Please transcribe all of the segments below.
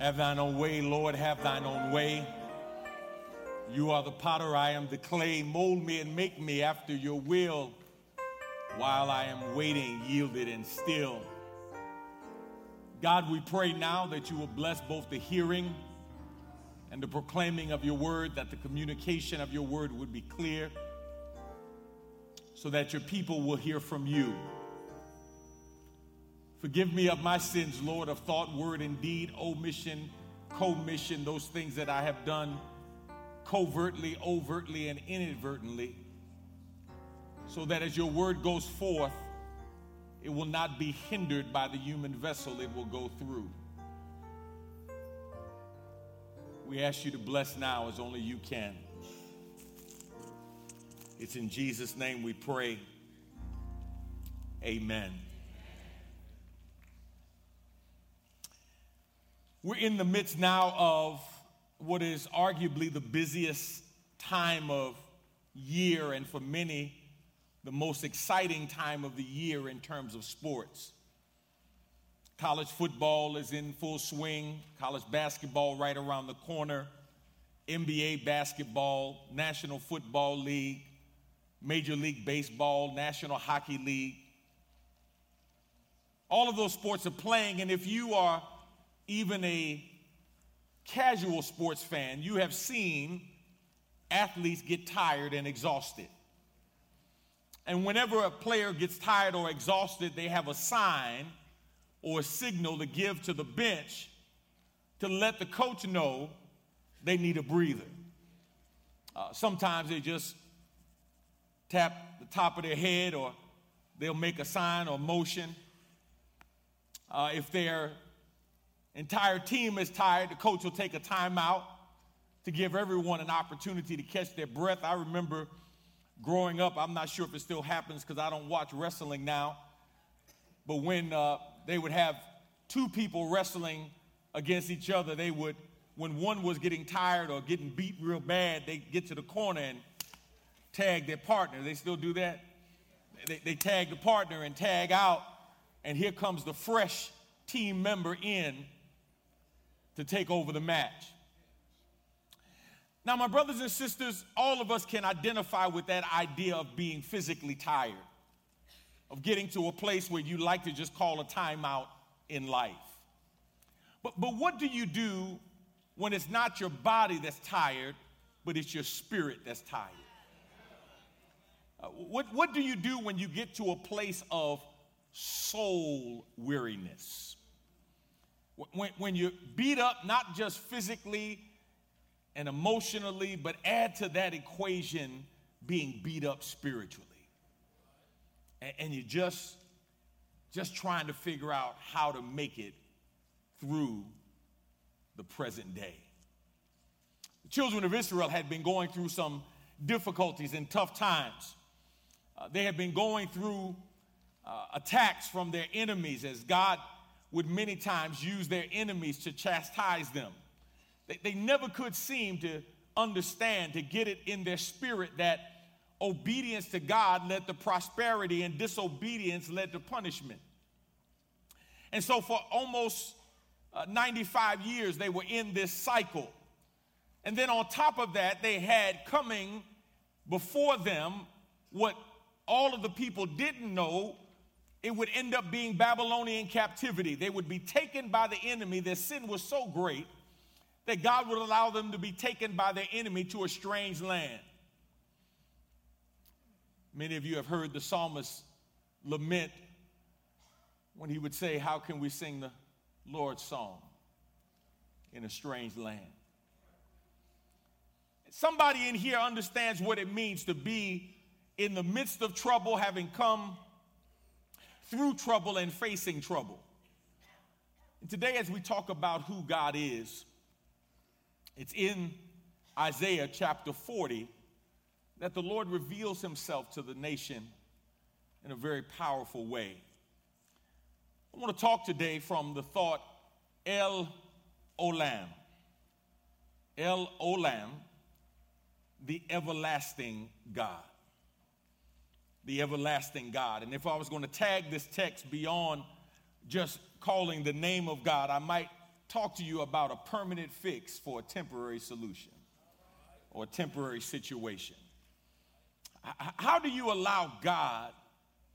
Have thine own way, Lord, have thine own way. You are the potter, I am the clay. Mold me and make me after your will while I am waiting, yielded and still. God, we pray now that you will bless both the hearing and the proclaiming of your word, that the communication of your word would be clear, so that your people will hear from you. Forgive me of my sins, Lord, of thought, word, and deed, omission, commission, those things that I have done covertly, overtly, and inadvertently, so that as your word goes forth, it will not be hindered by the human vessel it will go through. We ask you to bless now as only you can. It's in Jesus' name we pray. Amen. We're in the midst now of what is arguably the busiest time of year, and for many, the most exciting time of the year in terms of sports. College football is in full swing, college basketball right around the corner, NBA basketball, National Football League, Major League Baseball, National Hockey League. All of those sports are playing, and if you are even a casual sports fan, you have seen athletes get tired and exhausted. And whenever a player gets tired or exhausted, they have a sign or a signal to give to the bench to let the coach know they need a breather. Uh, sometimes they just tap the top of their head or they'll make a sign or motion. Uh, if they're entire team is tired, the coach will take a timeout to give everyone an opportunity to catch their breath. I remember growing up, I'm not sure if it still happens because I don't watch wrestling now, but when uh, they would have two people wrestling against each other, they would, when one was getting tired or getting beat real bad, they get to the corner and tag their partner. They still do that? They, they tag the partner and tag out, and here comes the fresh team member in to take over the match. Now, my brothers and sisters, all of us can identify with that idea of being physically tired, of getting to a place where you like to just call a timeout in life. But, but what do you do when it's not your body that's tired, but it's your spirit that's tired? Uh, what, what do you do when you get to a place of soul weariness? When, when you're beat up, not just physically and emotionally, but add to that equation being beat up spiritually. And, and you're just, just trying to figure out how to make it through the present day. The children of Israel had been going through some difficulties and tough times. Uh, they had been going through uh, attacks from their enemies as God would many times use their enemies to chastise them. They, they never could seem to understand, to get it in their spirit that obedience to God led to prosperity and disobedience led to punishment. And so, for almost uh, 95 years, they were in this cycle. And then, on top of that, they had coming before them what all of the people didn't know it would end up being Babylonian captivity. They would be taken by the enemy. Their sin was so great that God would allow them to be taken by their enemy to a strange land. Many of you have heard the psalmist lament when he would say, How can we sing the Lord's song in a strange land? Somebody in here understands what it means to be in the midst of trouble, having come through trouble and facing trouble. And today, as we talk about who God is, it's in Isaiah chapter 40 that the Lord reveals himself to the nation in a very powerful way. I want to talk today from the thought El Olam. El Olam, the everlasting God the everlasting God. And if I was going to tag this text beyond just calling the name of God, I might talk to you about a permanent fix for a temporary solution or a temporary situation. How do you allow God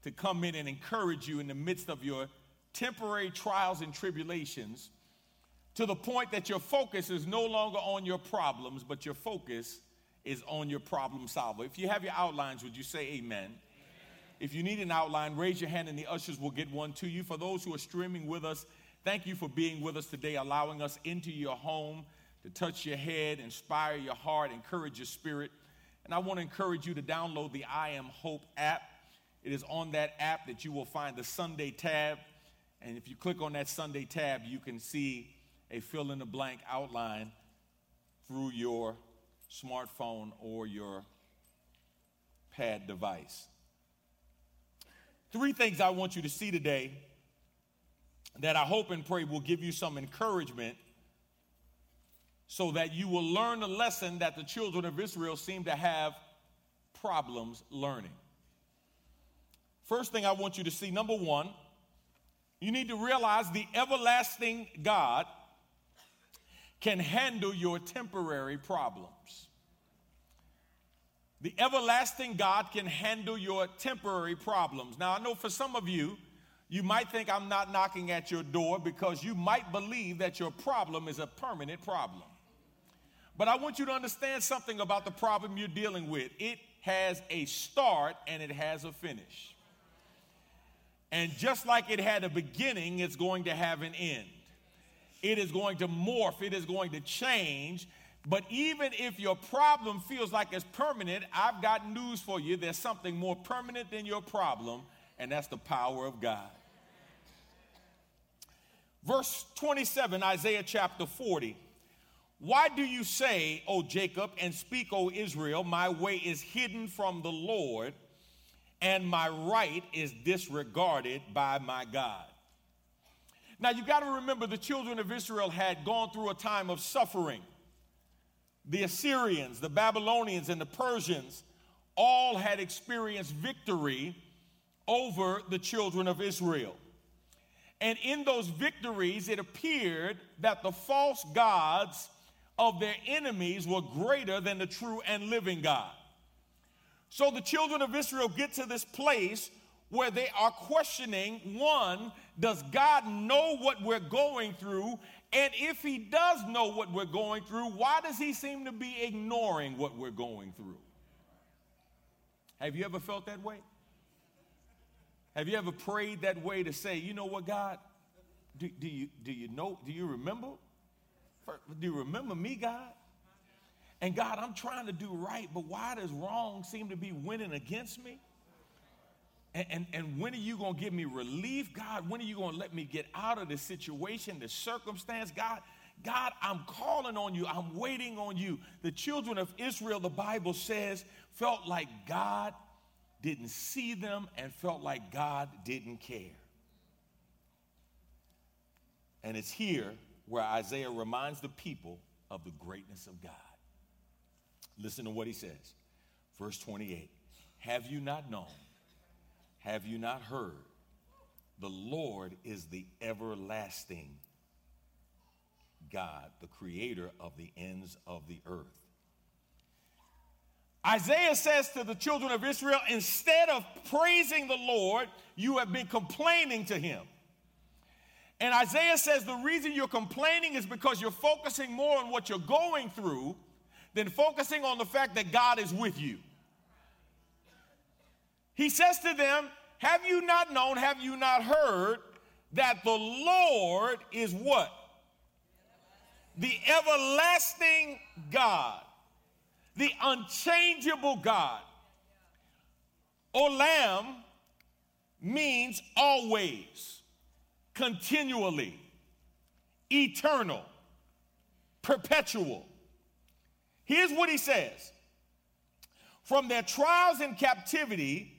to come in and encourage you in the midst of your temporary trials and tribulations to the point that your focus is no longer on your problems, but your focus is on your problem solver? If you have your outlines, would you say amen? If you need an outline, raise your hand and the ushers will get one to you. For those who are streaming with us, thank you for being with us today, allowing us into your home to touch your head, inspire your heart, encourage your spirit. And I want to encourage you to download the I Am Hope app. It is on that app that you will find the Sunday tab. And if you click on that Sunday tab, you can see a fill in the blank outline through your smartphone or your pad device. Three things I want you to see today that I hope and pray will give you some encouragement so that you will learn the lesson that the children of Israel seem to have problems learning. First thing I want you to see number one, you need to realize the everlasting God can handle your temporary problems. The everlasting God can handle your temporary problems. Now, I know for some of you, you might think I'm not knocking at your door because you might believe that your problem is a permanent problem. But I want you to understand something about the problem you're dealing with. It has a start and it has a finish. And just like it had a beginning, it's going to have an end. It is going to morph, it is going to change. But even if your problem feels like it's permanent, I've got news for you. There's something more permanent than your problem, and that's the power of God. Verse 27, Isaiah chapter 40. Why do you say, O Jacob, and speak, O Israel, my way is hidden from the Lord, and my right is disregarded by my God? Now you've got to remember the children of Israel had gone through a time of suffering. The Assyrians, the Babylonians, and the Persians all had experienced victory over the children of Israel. And in those victories, it appeared that the false gods of their enemies were greater than the true and living God. So the children of Israel get to this place where they are questioning one, does God know what we're going through? And if he does know what we're going through, why does he seem to be ignoring what we're going through? Have you ever felt that way? Have you ever prayed that way to say, you know what, God, do, do, you, do you know, do you remember? Do you remember me, God? And God, I'm trying to do right, but why does wrong seem to be winning against me? And, and, and when are you going to give me relief, God? When are you going to let me get out of this situation, this circumstance? God, God, I'm calling on you. I'm waiting on you. The children of Israel, the Bible says, felt like God didn't see them and felt like God didn't care. And it's here where Isaiah reminds the people of the greatness of God. Listen to what he says. Verse 28 Have you not known? Have you not heard? The Lord is the everlasting God, the creator of the ends of the earth. Isaiah says to the children of Israel, instead of praising the Lord, you have been complaining to him. And Isaiah says the reason you're complaining is because you're focusing more on what you're going through than focusing on the fact that God is with you. He says to them, Have you not known, have you not heard that the Lord is what? The everlasting God, the unchangeable God. Olam means always, continually, eternal, perpetual. Here's what he says From their trials in captivity,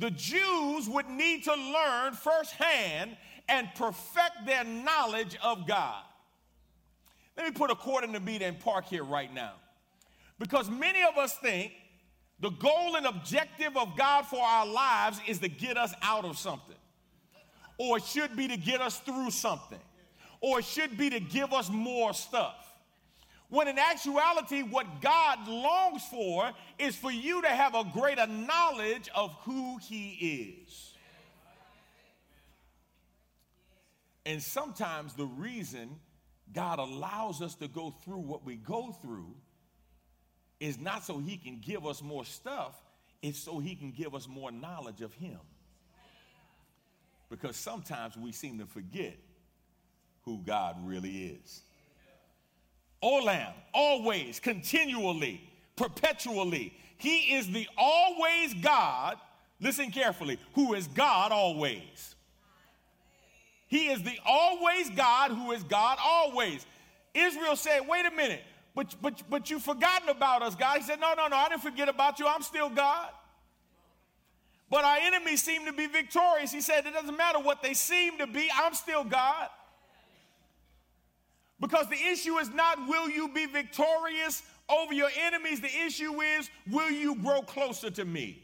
the Jews would need to learn firsthand and perfect their knowledge of God. Let me put a quarter in the beat and park here right now. Because many of us think the goal and objective of God for our lives is to get us out of something, or it should be to get us through something, or it should be to give us more stuff. When in actuality, what God longs for is for you to have a greater knowledge of who He is. And sometimes the reason God allows us to go through what we go through is not so He can give us more stuff, it's so He can give us more knowledge of Him. Because sometimes we seem to forget who God really is. Olam, always, continually, perpetually. He is the always God, listen carefully, who is God always. He is the always God who is God always. Israel said, wait a minute, but, but, but you've forgotten about us, God. He said, no, no, no, I didn't forget about you. I'm still God. But our enemies seem to be victorious. He said, it doesn't matter what they seem to be, I'm still God. Because the issue is not will you be victorious over your enemies, the issue is will you grow closer to me?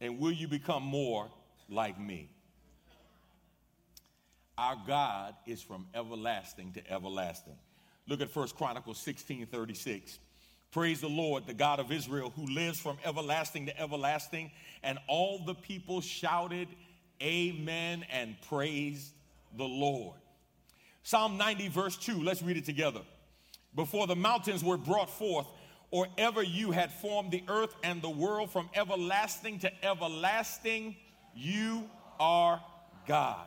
And will you become more like me? Our God is from everlasting to everlasting. Look at 1 Chronicles 16 36. Praise the Lord, the God of Israel, who lives from everlasting to everlasting. And all the people shouted, Amen, and praised the Lord. Psalm 90, verse 2, let's read it together. Before the mountains were brought forth, or ever you had formed the earth and the world from everlasting to everlasting, you are God.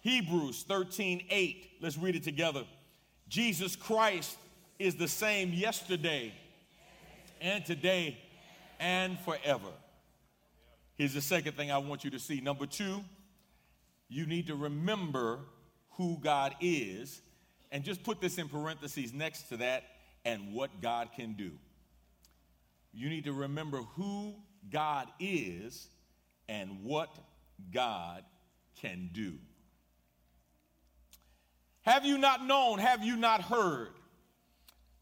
Hebrews 13, 8, let's read it together. Jesus Christ is the same yesterday and today and forever. Here's the second thing I want you to see. Number two, you need to remember who God is, and just put this in parentheses next to that and what God can do. You need to remember who God is and what God can do. Have you not known? Have you not heard?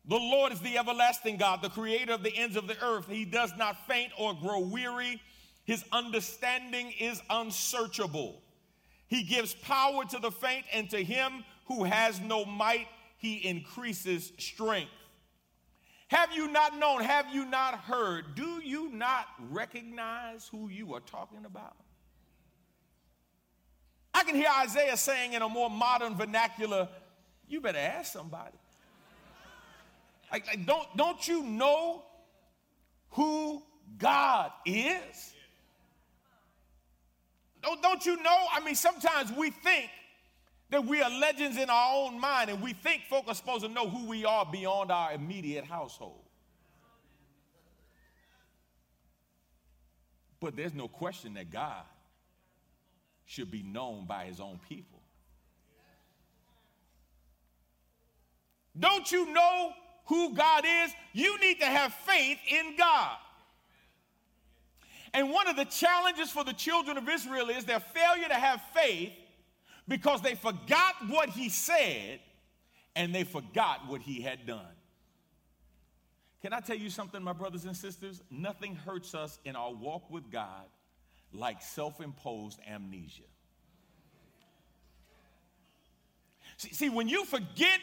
The Lord is the everlasting God, the creator of the ends of the earth. He does not faint or grow weary. His understanding is unsearchable. He gives power to the faint, and to him who has no might, he increases strength. Have you not known? Have you not heard? Do you not recognize who you are talking about? I can hear Isaiah saying in a more modern vernacular, you better ask somebody. Like, like don't, don't you know who God is? Don't, don't you know? I mean, sometimes we think that we are legends in our own mind, and we think folk are supposed to know who we are beyond our immediate household. But there's no question that God should be known by his own people. Don't you know who God is? You need to have faith in God. And one of the challenges for the children of Israel is their failure to have faith because they forgot what he said and they forgot what he had done. Can I tell you something, my brothers and sisters? Nothing hurts us in our walk with God like self imposed amnesia. See, see, when you forget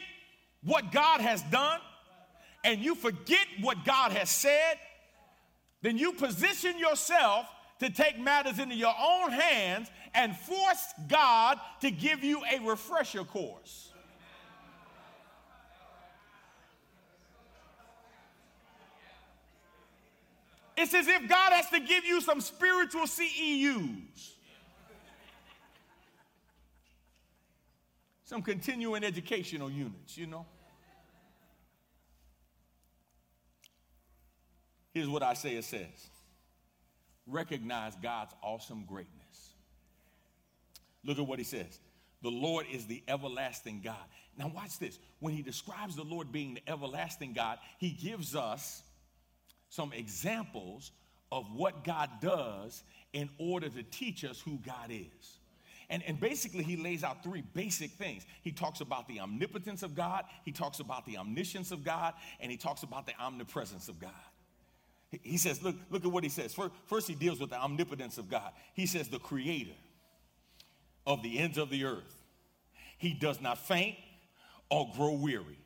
what God has done and you forget what God has said, then you position yourself to take matters into your own hands and force God to give you a refresher course. It's as if God has to give you some spiritual CEUs. Some continuing educational units, you know. Here's what Isaiah says Recognize God's awesome greatness. Look at what he says. The Lord is the everlasting God. Now, watch this. When he describes the Lord being the everlasting God, he gives us some examples of what God does in order to teach us who God is. And, and basically, he lays out three basic things. He talks about the omnipotence of God, he talks about the omniscience of God, and he talks about the omnipresence of God. He says, look, look at what he says. First, he deals with the omnipotence of God. He says, the creator. of the ends of the earth. He does not faint or grow weary.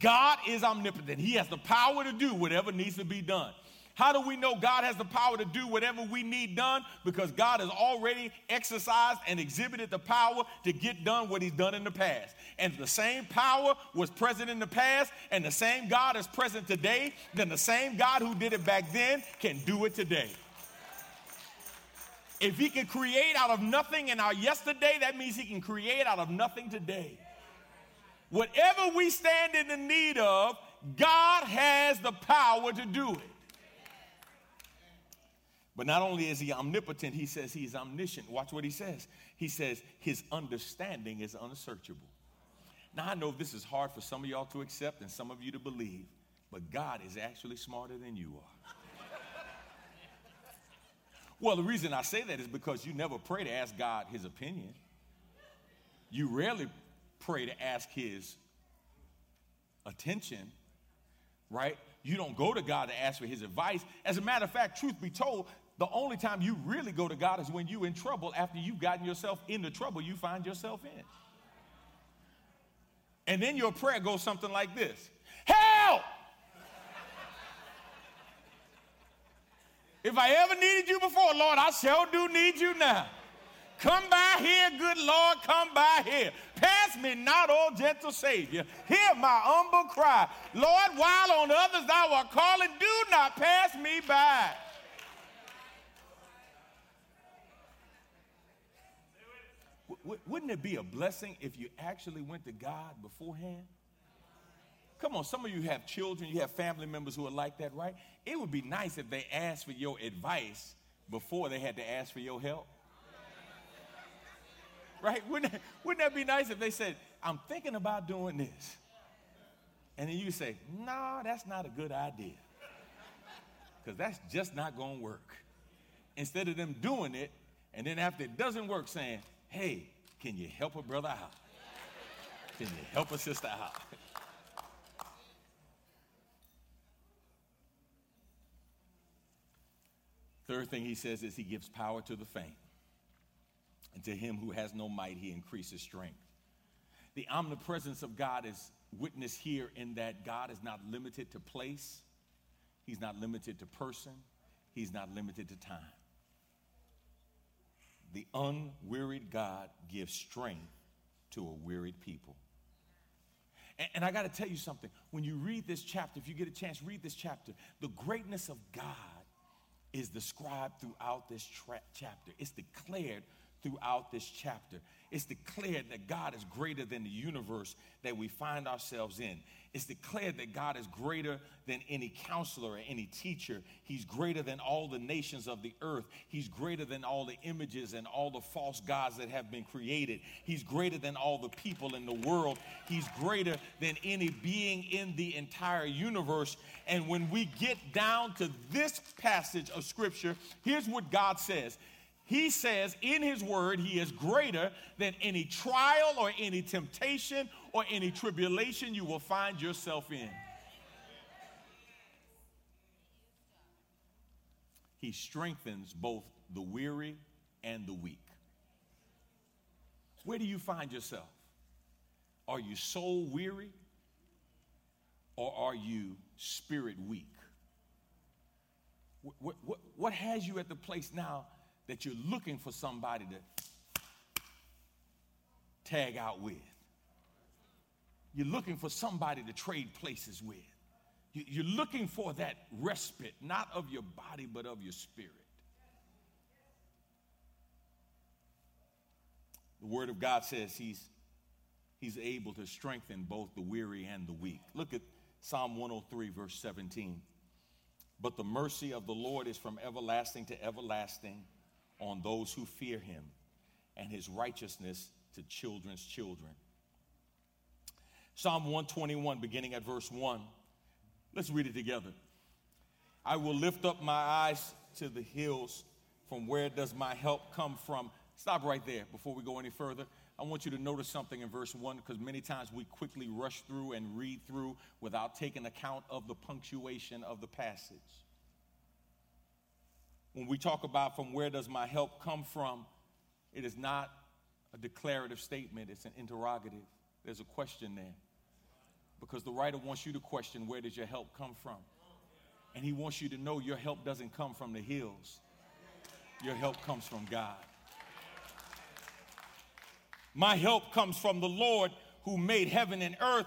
God is omnipotent. He has the power to do whatever needs to be done. How do we know God has the power to do whatever we need done? Because God has already exercised and exhibited the power to get done what He's done in the past. And the same power was present in the past, and the same God is present today, then the same God who did it back then can do it today. If He can create out of nothing in our yesterday, that means He can create out of nothing today. Whatever we stand in the need of, God has the power to do it. But not only is he omnipotent, he says he's omniscient. Watch what he says. He says his understanding is unsearchable. Now, I know this is hard for some of y'all to accept and some of you to believe, but God is actually smarter than you are. well, the reason I say that is because you never pray to ask God his opinion. You rarely pray to ask his attention, right? You don't go to God to ask for his advice. As a matter of fact, truth be told, the only time you really go to God is when you're in trouble after you've gotten yourself into trouble you find yourself in. And then your prayer goes something like this Help! if I ever needed you before, Lord, I shall do need you now. Come by here, good Lord, come by here. Pass me not, O gentle Savior. Hear my humble cry. Lord, while on others thou art calling, do not pass me by. Wouldn't it be a blessing if you actually went to God beforehand? Come on, some of you have children, you have family members who are like that, right? It would be nice if they asked for your advice before they had to ask for your help. Right? Wouldn't that, wouldn't that be nice if they said, I'm thinking about doing this? And then you say, No, that's not a good idea. Because that's just not going to work. Instead of them doing it, and then after it doesn't work, saying, Hey, can you help a brother out? Can you help a sister out? Third thing he says is he gives power to the faint. And to him who has no might, he increases strength. The omnipresence of God is witnessed here in that God is not limited to place, he's not limited to person, he's not limited to time the unwearied God gives strength to a wearied people. And, and I got to tell you something. When you read this chapter, if you get a chance, read this chapter. The greatness of God is described throughout this tra- chapter. It's declared throughout this chapter. It's declared that God is greater than the universe that we find ourselves in. It's declared that God is greater than any counselor or any teacher. He's greater than all the nations of the earth. He's greater than all the images and all the false gods that have been created. He's greater than all the people in the world. He's greater than any being in the entire universe. And when we get down to this passage of scripture, here's what God says he says in his word, he is greater than any trial or any temptation or any tribulation you will find yourself in. He strengthens both the weary and the weak. Where do you find yourself? Are you soul weary or are you spirit weak? What, what, what has you at the place now that you're looking for somebody to tag out with. You're looking for somebody to trade places with. You're looking for that respite, not of your body, but of your spirit. The Word of God says He's, he's able to strengthen both the weary and the weak. Look at Psalm 103, verse 17. But the mercy of the Lord is from everlasting to everlasting on those who fear him and his righteousness to children's children. Psalm 121, beginning at verse 1. Let's read it together. I will lift up my eyes to the hills. From where does my help come from? Stop right there before we go any further. I want you to notice something in verse 1 because many times we quickly rush through and read through without taking account of the punctuation of the passage when we talk about from where does my help come from, It is not a declarative statement, it's an interrogative. There's a question there. Because the writer wants you to question where does your help come from? And he wants you to know your help doesn't come from the hills, your help comes from God. My help comes from the Lord who made heaven and earth.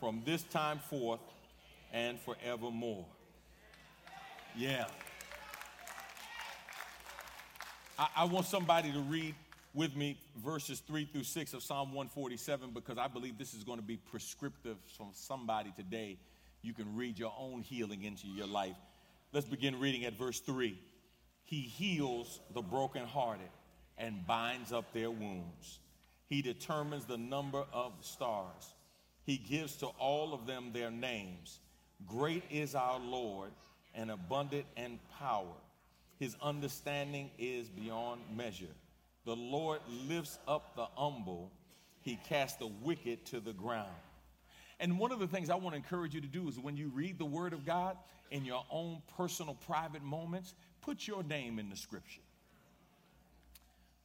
from this time forth and forevermore. Yeah. I, I, want somebody to read with me verses 3 through 6 of Psalm 147 because I believe this is going to be prescriptive from somebody today. You can read your own healing into your life. Let's begin reading at verse 3. He heals the brokenhearted and binds up their wounds. He determines the number of the stars. He gives to all of them their names. Great is our Lord and abundant in power. His understanding is beyond measure. The Lord lifts up the humble, he casts the wicked to the ground. And one of the things I want to encourage you to do is when you read the Word of God in your own personal, private moments, put your name in the scripture.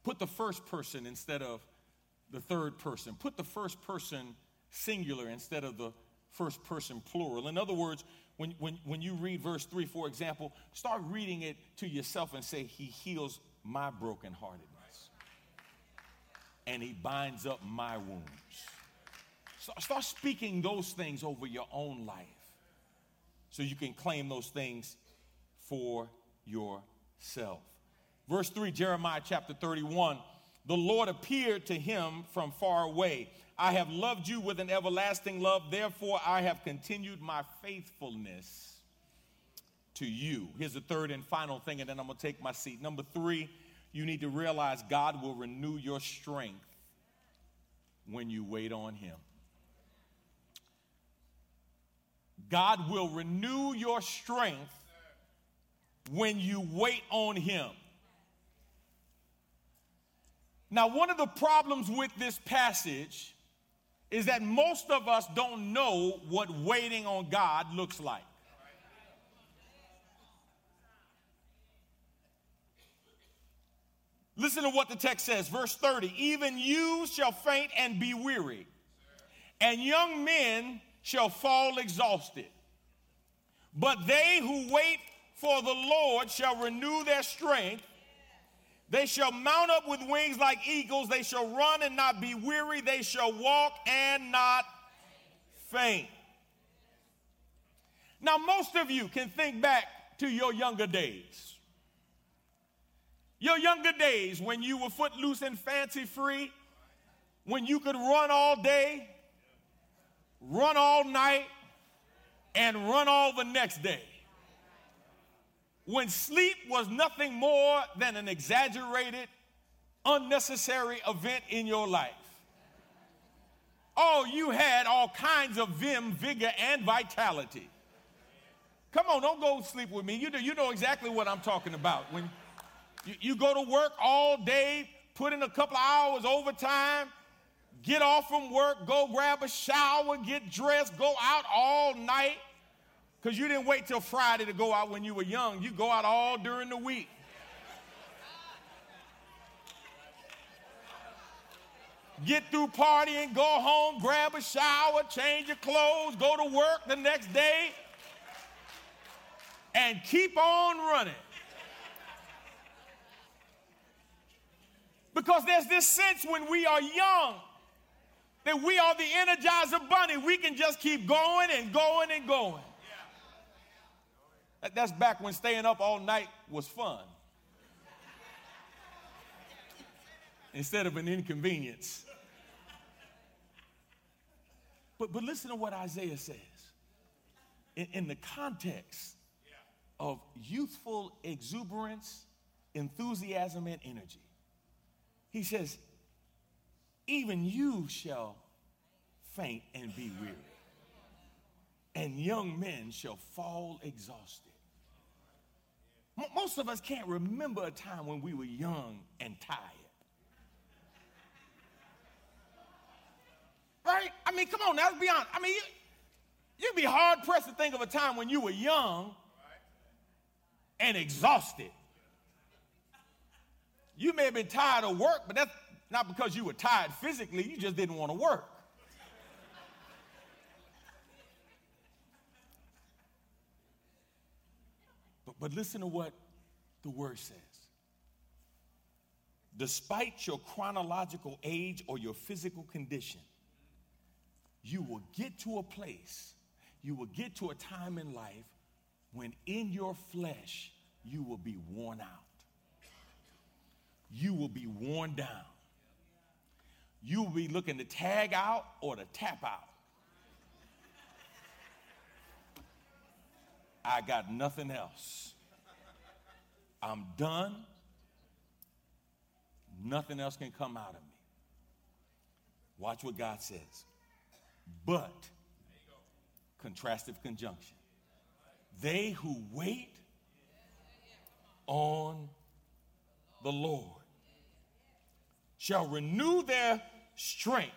Put the first person instead of the third person. Put the first person singular instead of the first person plural. In other words, when, when, when you read verse 3, for example, start reading it to yourself and say, He heals my brokenheartedness and He binds up my wounds. So start speaking those things over your own life so you can claim those things for yourself. Verse 3, Jeremiah chapter 31 the Lord appeared to him from far away. I have loved you with an everlasting love, therefore I have continued my faithfulness to you. Here's the third and final thing, and then I'm gonna take my seat. Number three, you need to realize God will renew your strength when you wait on Him. God will renew your strength when you wait on Him. Now, one of the problems with this passage is that most of us don't know what waiting on God looks like. Listen to what the text says, verse 30. Even you shall faint and be weary, and young men shall fall exhausted. But they who wait for the Lord shall renew their strength. They shall mount up with wings like eagles. They shall run and not be weary. They shall walk and not faint. Now, most of you can think back to your younger days. Your younger days when you were footloose and fancy free, when you could run all day, run all night, and run all the next day when sleep was nothing more than an exaggerated, unnecessary event in your life. Oh, you had all kinds of vim, vigor, and vitality. Come on, don't go sleep with me. You know, you know exactly what I'm talking about. When you, you go to work all day, put in a couple of hours overtime, get off from work, go grab a shower, get dressed, go out all night, because you didn't wait till Friday to go out when you were young. You go out all during the week. Get through partying, go home, grab a shower, change your clothes, go to work the next day, and keep on running. Because there's this sense when we are young that we are the energizer bunny. We can just keep going and going and going. That's back when staying up all night was fun. Instead of an inconvenience. But, but listen to what Isaiah says. In, in the context of youthful exuberance, enthusiasm, and energy, He says, even you shall faint and be weary, and young men shall fall exhausted. Most of us can't remember a time when we were young and tired. Right? I mean, come on now, let's be honest. I mean, you, you'd be hard pressed to think of a time when you were young and exhausted. You may have been tired of work, but that's not because you were tired physically, you just didn't want to work. But, listen to what the word says. Despite your chronological age or your physical condition, you will get to a place, you will get to a time in life when in your flesh you will be worn out. You will be worn down. You will be looking to tag out or to tap out. I got nothing else. I'm done. Nothing else can come out of me. Watch what God says. But, contrastive conjunction, they who wait on the Lord shall renew their strength.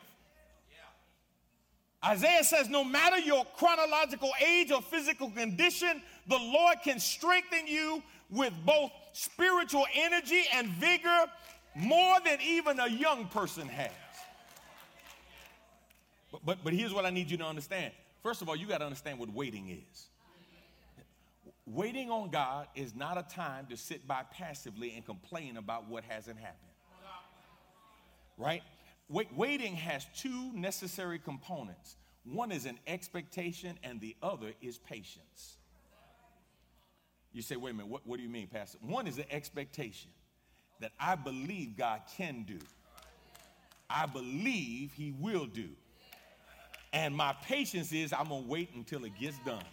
Isaiah says, no matter your chronological age or physical condition, the Lord can strengthen you with both spiritual energy and vigor more than even a young person has. But, but, but here's what I need you to understand. First of all, you got to understand what waiting is. Waiting on God is not a time to sit by passively and complain about what hasn't happened. Right? Wait, waiting has two necessary components one is an expectation, and the other is patience. You say, wait a minute, what, what do you mean, Pastor? One is the expectation that I believe God can do, I believe He will do. And my patience is I'm to wait until it gets done.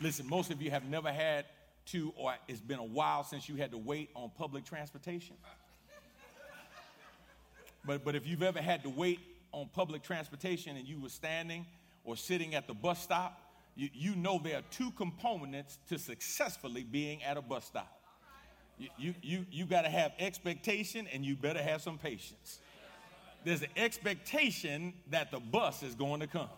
Listen, most of you have never had to, or it's been a while since you had to wait on public transportation. But, but if you've ever had to wait on public transportation and you were standing or sitting at the bus stop, you, you know there are two components to successfully being at a bus stop. You, you, you, you got to have expectation and you better have some patience. There's an expectation that the bus is going to come.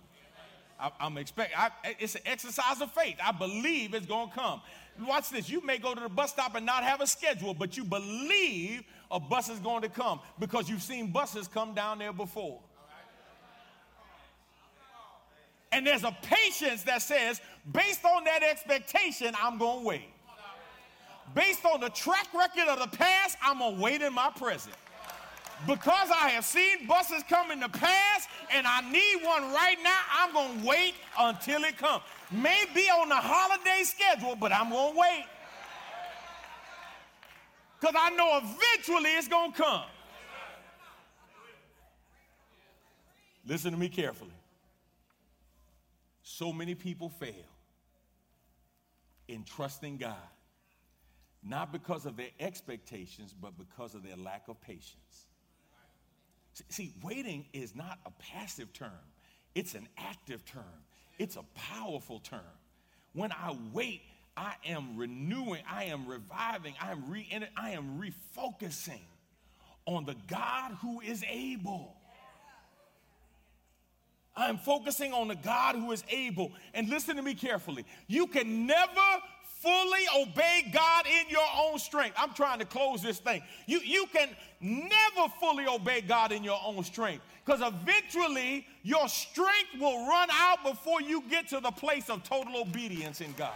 I, am expect. It's an exercise of faith. I believe it's going to come. Watch this. You may go to the bus stop and not have a schedule, but you believe a bus is going to come because you've seen buses come down there before. And there's a patience that says, based on that expectation, I'm going to wait. Based on the track record of the past, I'm going to wait in my present. Because I have seen buses come in the past and I need one right now, I'm going to wait until it comes. May be on the holiday schedule, but I'm going to wait. Because I know eventually it's going to come. Listen to me carefully. So many people fail in trusting God, not because of their expectations, but because of their lack of patience. See, waiting is not a passive term, it's an active term, it's a powerful term. When I wait, I am renewing, I am reviving, I am re I am refocusing on the God who is able. I'm focusing on the God who is able. And listen to me carefully. You can never fully obey God in your own strength. I'm trying to close this thing. You, you can never fully obey God in your own strength because eventually your strength will run out before you get to the place of total obedience in God.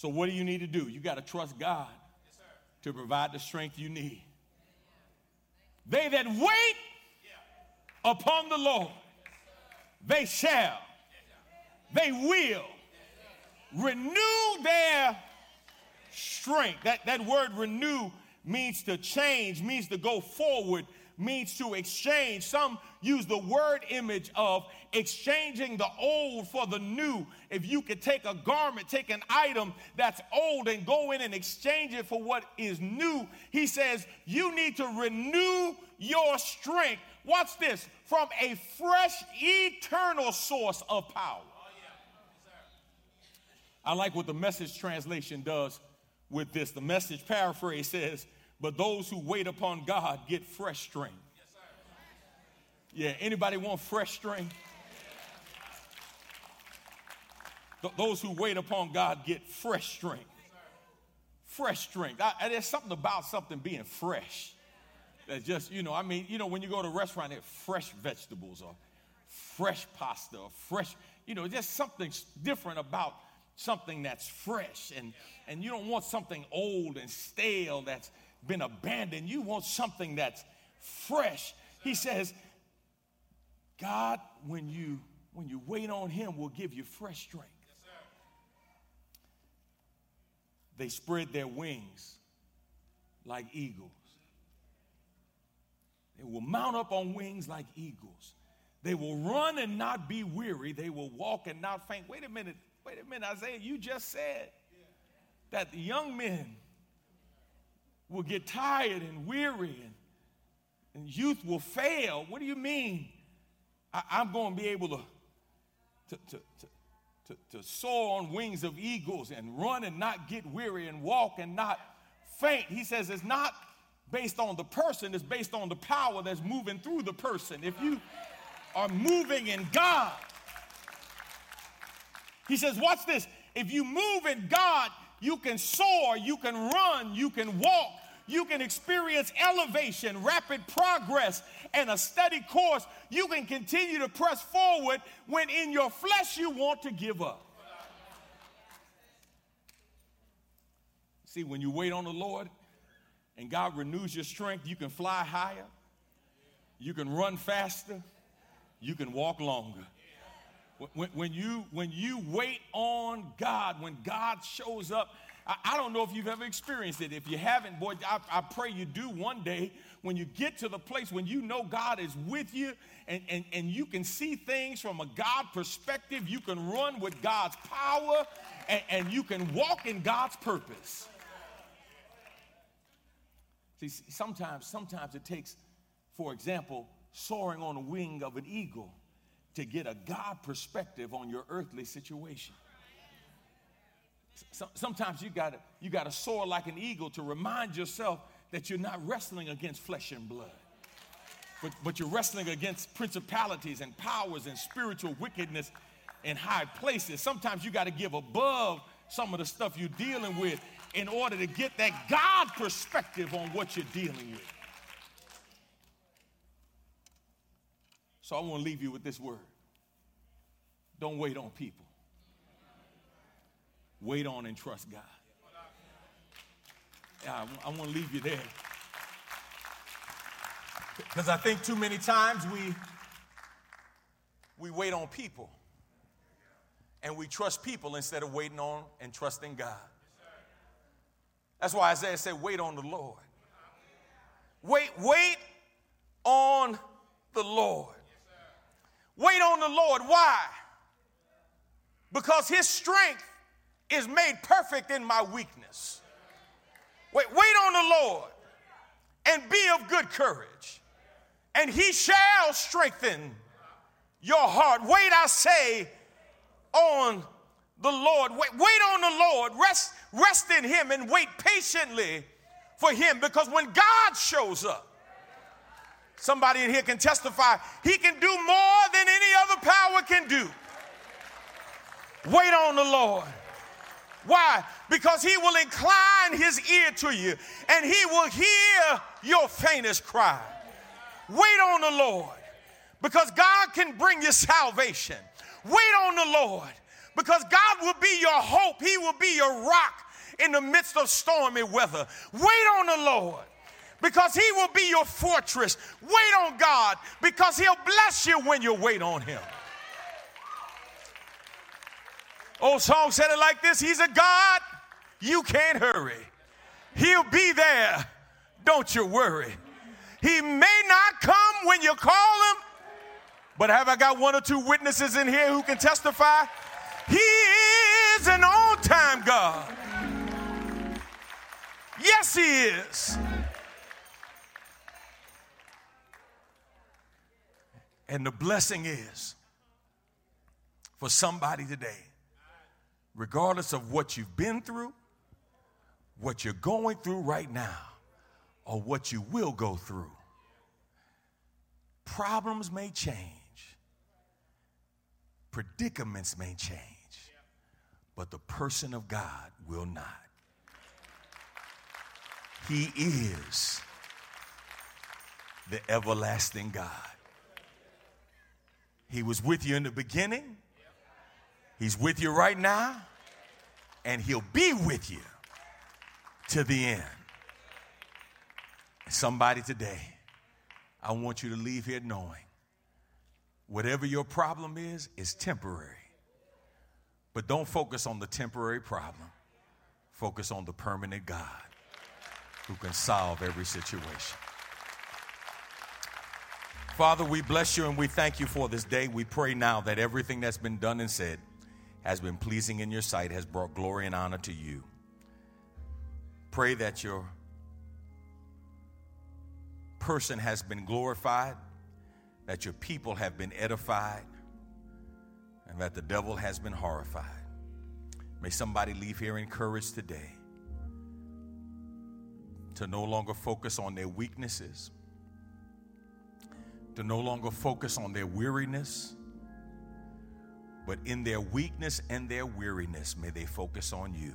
So, what do you need to do? You got to trust God to provide the strength you need. They that wait upon the Lord, they shall they will renew their strength. That, that word renew means to change, means to go forward, means to exchange. Some use the word image of exchanging the old for the new. If you could take a garment, take an item that's old and go in and exchange it for what is new, he says you need to renew your strength. Watch this from a fresh, eternal source of power. Oh, I like what the message translation does with this. The message paraphrase says, But those who wait upon God get fresh strength. Yeah, anybody want fresh strength? Th- those who wait upon God get fresh strength. Fresh strength. I, there's something about something being fresh. That just, you know, I mean, you know, when you go to a restaurant, there's fresh vegetables or fresh pasta or fresh, you know, just something different about something that's fresh. And, and you don't want something old and stale that's been abandoned. You want something that's fresh. He says, God, when you when you wait on him, will give you fresh strength. Yes, they spread their wings like eagles. They will mount up on wings like eagles. They will run and not be weary. They will walk and not faint. Wait a minute. Wait a minute, Isaiah. You just said that the young men will get tired and weary and, and youth will fail. What do you mean? I, am going to be able to, to, to, to, to soar on wings of eagles and run and not get weary and walk and not faint. He says it's not based on the person, it's based on the power that's moving through the person. If you are moving in God, he says, watch this. If you move in God, you can soar, you can run, you can walk, you can experience elevation, rapid progress, and a steady course. You can continue to press forward when in your flesh you want to give up. See, when you wait on the Lord and God renews your strength, you can fly higher, you can run faster, you can walk longer. When, when, you, when you wait on God, when God shows up, I, I, don't know if you've ever experienced it. If you haven't, boy, I, I pray you do one day when you get to the place when you know God is with you and, and, and you can see things from a God perspective, you can run with God's power and, and you can walk in God's purpose. See, sometimes, sometimes it takes, for example, soaring on the wing of an eagle to get a God perspective on your earthly situation. Sometimes you gotta, you gotta soar like an eagle to remind yourself that you're not wrestling against flesh and blood, but, but you're wrestling against principalities and powers and spiritual wickedness in high places. Sometimes you gotta give above some of the stuff you're dealing with in order to get that God perspective on what you're dealing with. So I want to leave you with this word. Don't wait on people. Wait on and trust God. I, I want to leave you there. Because I think too many times we we wait on people and we trust people instead of waiting on and trusting God. That's why Isaiah said, wait on the Lord. Wait, wait on the Lord. Wait on the Lord. Why? Because his strength is made perfect in my weakness. Wait, wait on the Lord and be of good courage, and he shall strengthen your heart. Wait, I say, on the Lord. Wait, wait on the Lord. Rest, rest in him and wait patiently for him because when God shows up, Somebody in here can testify. He can do more than any other power can do. Wait on the Lord. Why? Because he will incline his ear to you and he will hear your faintest cry. Wait on the Lord because God can bring you salvation. Wait on the Lord because God will be your hope. He will be your rock in the midst of stormy weather. Wait on the Lord because He will be your fortress. Wait on God because He'll bless you when you wait on Him. Old song said it like this He's a God you can't hurry. He'll be there, don't you worry. He may not come when you call Him, But have I got one or two witnesses in here who can testify? He is an on time God. Yes, He is. And the blessing is for somebody today, regardless of what you've been through, what you're going through right now, or what you will go through. Problems may change, predicaments may change, but the person of God will not. He is the everlasting God. He was with you in the beginning, He's with you right now, and He'll be with you to the end. Somebody today, I want you to leave here knowing whatever your problem is, is temporary. But don't focus on the temporary problem, focus on the permanent God who can solve every situation. Father, we bless you and we thank you for this day. We pray now that everything that's been done and said has been pleasing in your sight, has brought glory and honor to you. Pray that your person has been glorified, that your people have been edified, and that the devil has been horrified. May somebody leave here encouraged today to no longer focus on their weaknesses, to no longer focus on their weariness, but in their weakness and their weariness, may they focus on you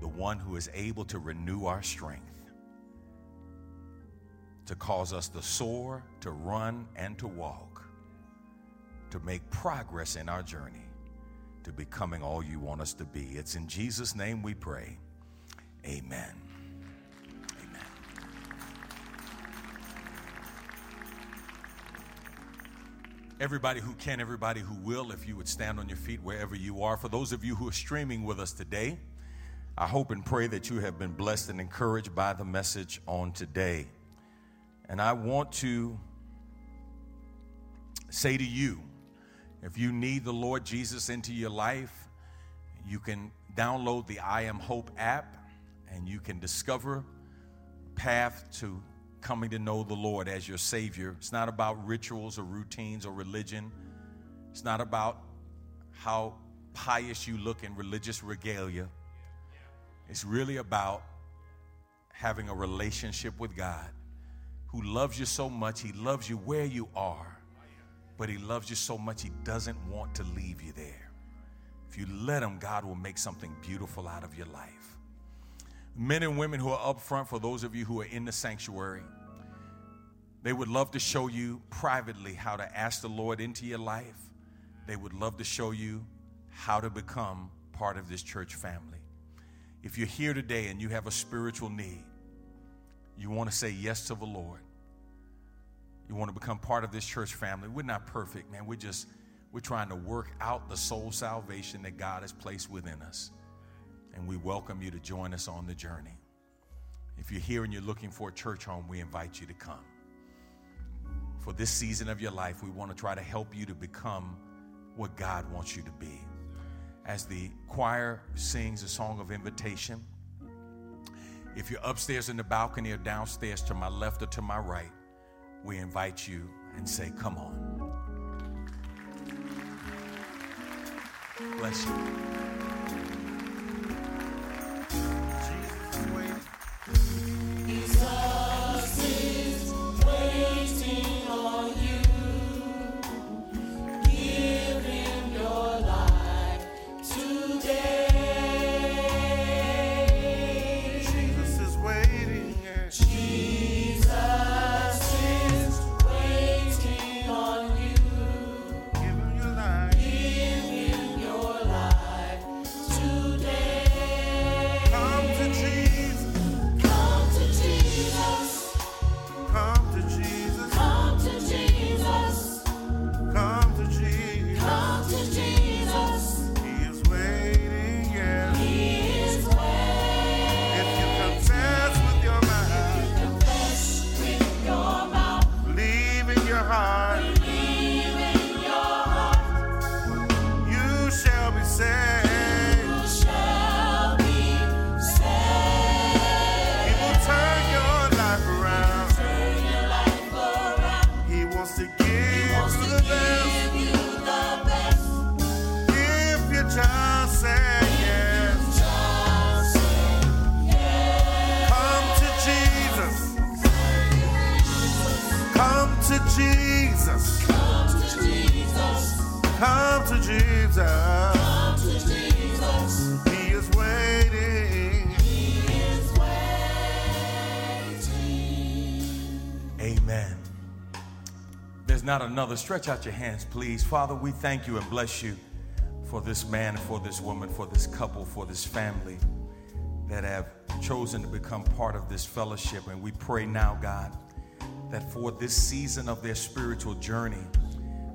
the one who is able to renew our strength, to cause us to soar, to run, and to walk, to make progress in our journey to becoming all you want us to be. It's in Jesus' name we pray. Amen. Everybody who can, everybody who will, if you would stand on your feet wherever you are. For those of you who are streaming with us today, I hope and pray that you have been blessed and encouraged by the message on today. And I want to say to you if you need the Lord Jesus into your life, you can download the I Am Hope app and you can discover path to coming to know the Lord as your Savior. It's not about rituals or routines or religion. It's not about how pious you look in religious regalia. It's really about having a relationship with God who loves you so much. He loves you where you are, but He loves you so much, He doesn't want to leave you there. If you let Him, God will make something beautiful out of your life. Men and women who are up front, for those of you who are in the sanctuary, they would love to show you privately how to ask the Lord into your life. They would love to show you how to become part of this church family. If you're here today and you have a spiritual need, you want to say yes to the Lord. You want to become part of this church family. We're not perfect, man. We're just we're trying to work out the soul salvation that God has placed within us. And we welcome you to join us on the journey. If you're here and you're looking for a church home, we invite you to come. For this season of your life, we want to try to help you to become what God wants you to be as the choir sings a song of invitation. If you're upstairs in the balcony or downstairs to my left or to my right, we invite you and say, Come on. Bless you. Another, stretch out your hands, please. Father, we thank you and bless you for this man, for this woman, for this couple, for this family that have chosen to become part of this fellowship. And we pray now, God, that for this season of their spiritual journey,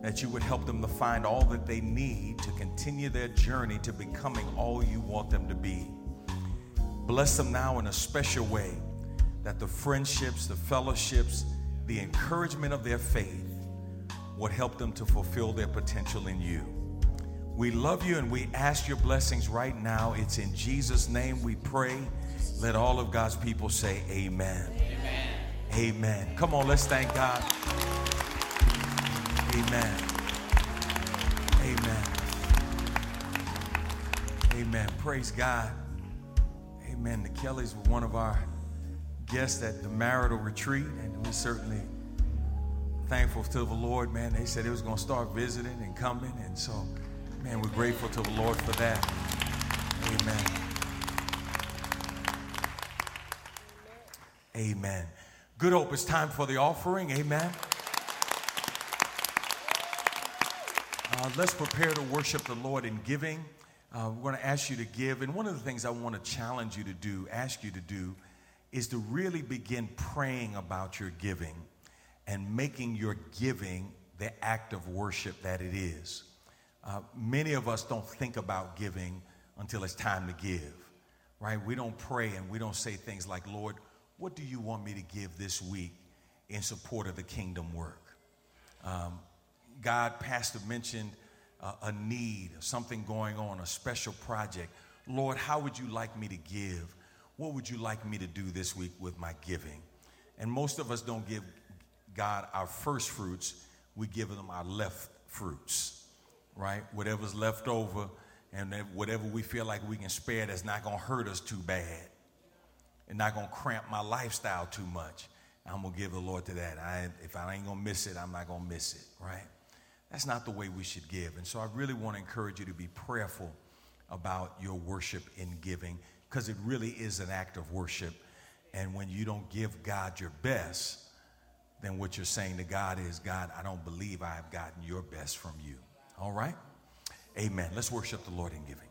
that you would help them to find all that they need to continue their journey to becoming all you want them to be. Bless them now in a special way that the friendships, the fellowships, the encouragement of their faith would help them to fulfill their potential in you. We love you and we ask your blessings right now. It's in Jesus' name we pray. Let all of God's people say, Amen. Amen. Amen. Come on, let's thank God. Amen. Amen. Amen. Praise God. Amen. The Kellys were one of our guests at the marital retreat, and we certainly thankful to the Lord, man. They said it was going to start visiting and coming, and so, man, we're grateful to the Lord for that. Amen. Amen. Good hope. It's time for the offering. Amen. Uh, let's prepare to worship the Lord in giving. Uh, we're going to ask you to give. And one of the things I want to challenge you to do, ask you to do, is to really begin praying about your giving and making your giving the act of worship that it is. Uh, many of us don't think about giving until it's time to give, right? We don't pray and we don't say things like, Lord, what do you want me to give this week in support of the kingdom work? Um, God, Pastor mentioned uh, a need, something going on, a special project. Lord, how would you like me to give? What would you like me to do this week with my giving? And most of us don't give God our first fruits, we give them our left fruits, right? Whatever's left over and whatever we feel like we can spare that's not going to hurt us too bad and not going to cramp my lifestyle too much. I'm going to give the Lord to that. I, if I ain't going to miss it, I'm not going to miss it, right? That's not the way we should give. And so I really want to encourage you to be prayerful about your worship in giving because it really is an act of worship. And when you don't give God your best, then what you're saying to God is, God, I don't believe I have gotten your best from you. All right? Amen. Let's worship the Lord in giving.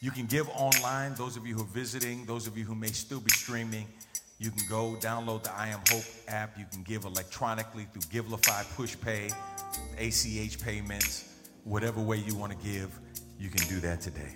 You can give online. Those of you who are visiting, those of you who may still be streaming, you can go download the I Am Hope app. You can give electronically through Givelify, PushPay, ACH payments, whatever way you want to give, you can do that today.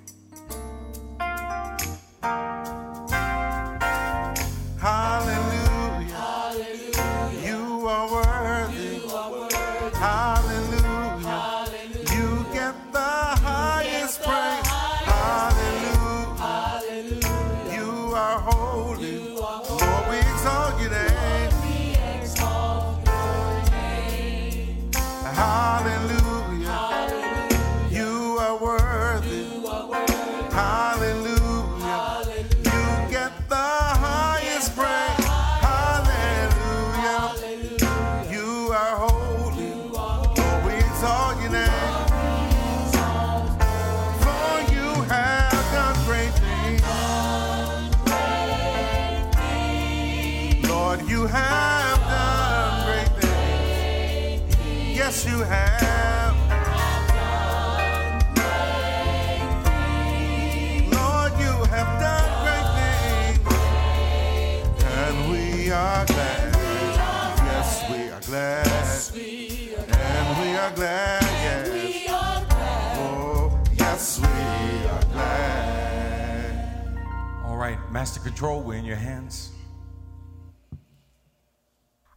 Master Control, we're in your hands.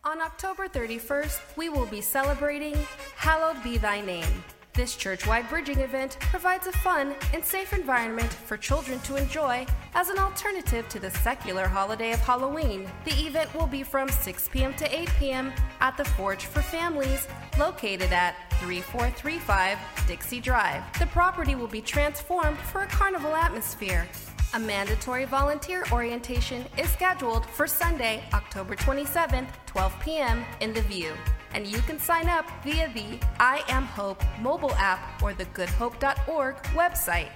On October 31st, we will be celebrating Hallowed Be Thy Name. This church-wide bridging event provides a fun and safe environment for children to enjoy as an alternative to the secular holiday of Halloween. The event will be from 6 p.m. to 8 p.m. at the Forge for Families, located at 3435 Dixie Drive. The property will be transformed for a carnival atmosphere. A mandatory volunteer orientation is scheduled for Sunday, October 27th, 12 p.m. in The View. And you can sign up via the I Am Hope mobile app or the goodhope.org website.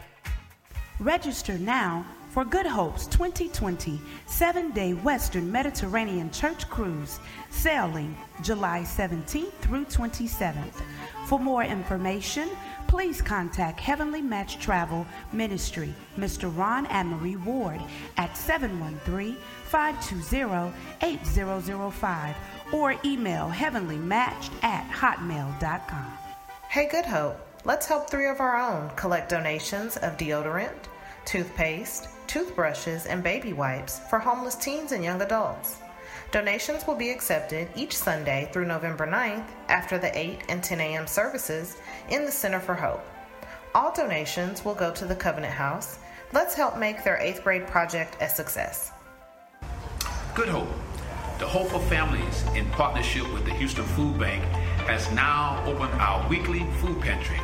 Register now for Good Hope's 2020 seven day Western Mediterranean Church Cruise, sailing July 17th through 27th. For more information, please contact Heavenly Match Travel Ministry, Mr. Ron and Marie Ward at 713 520 8005 or email heavenlymatched at hotmail.com. Hey, Good Hope, let's help three of our own collect donations of deodorant, toothpaste, toothbrushes, and baby wipes for homeless teens and young adults. Donations will be accepted each Sunday through November 9th after the 8 and 10 a.m. services in the Center for Hope. All donations will go to the Covenant House. Let's help make their 8th grade project a success. Good Hope, the Hope for Families, in partnership with the Houston Food Bank, has now opened our weekly food pantry.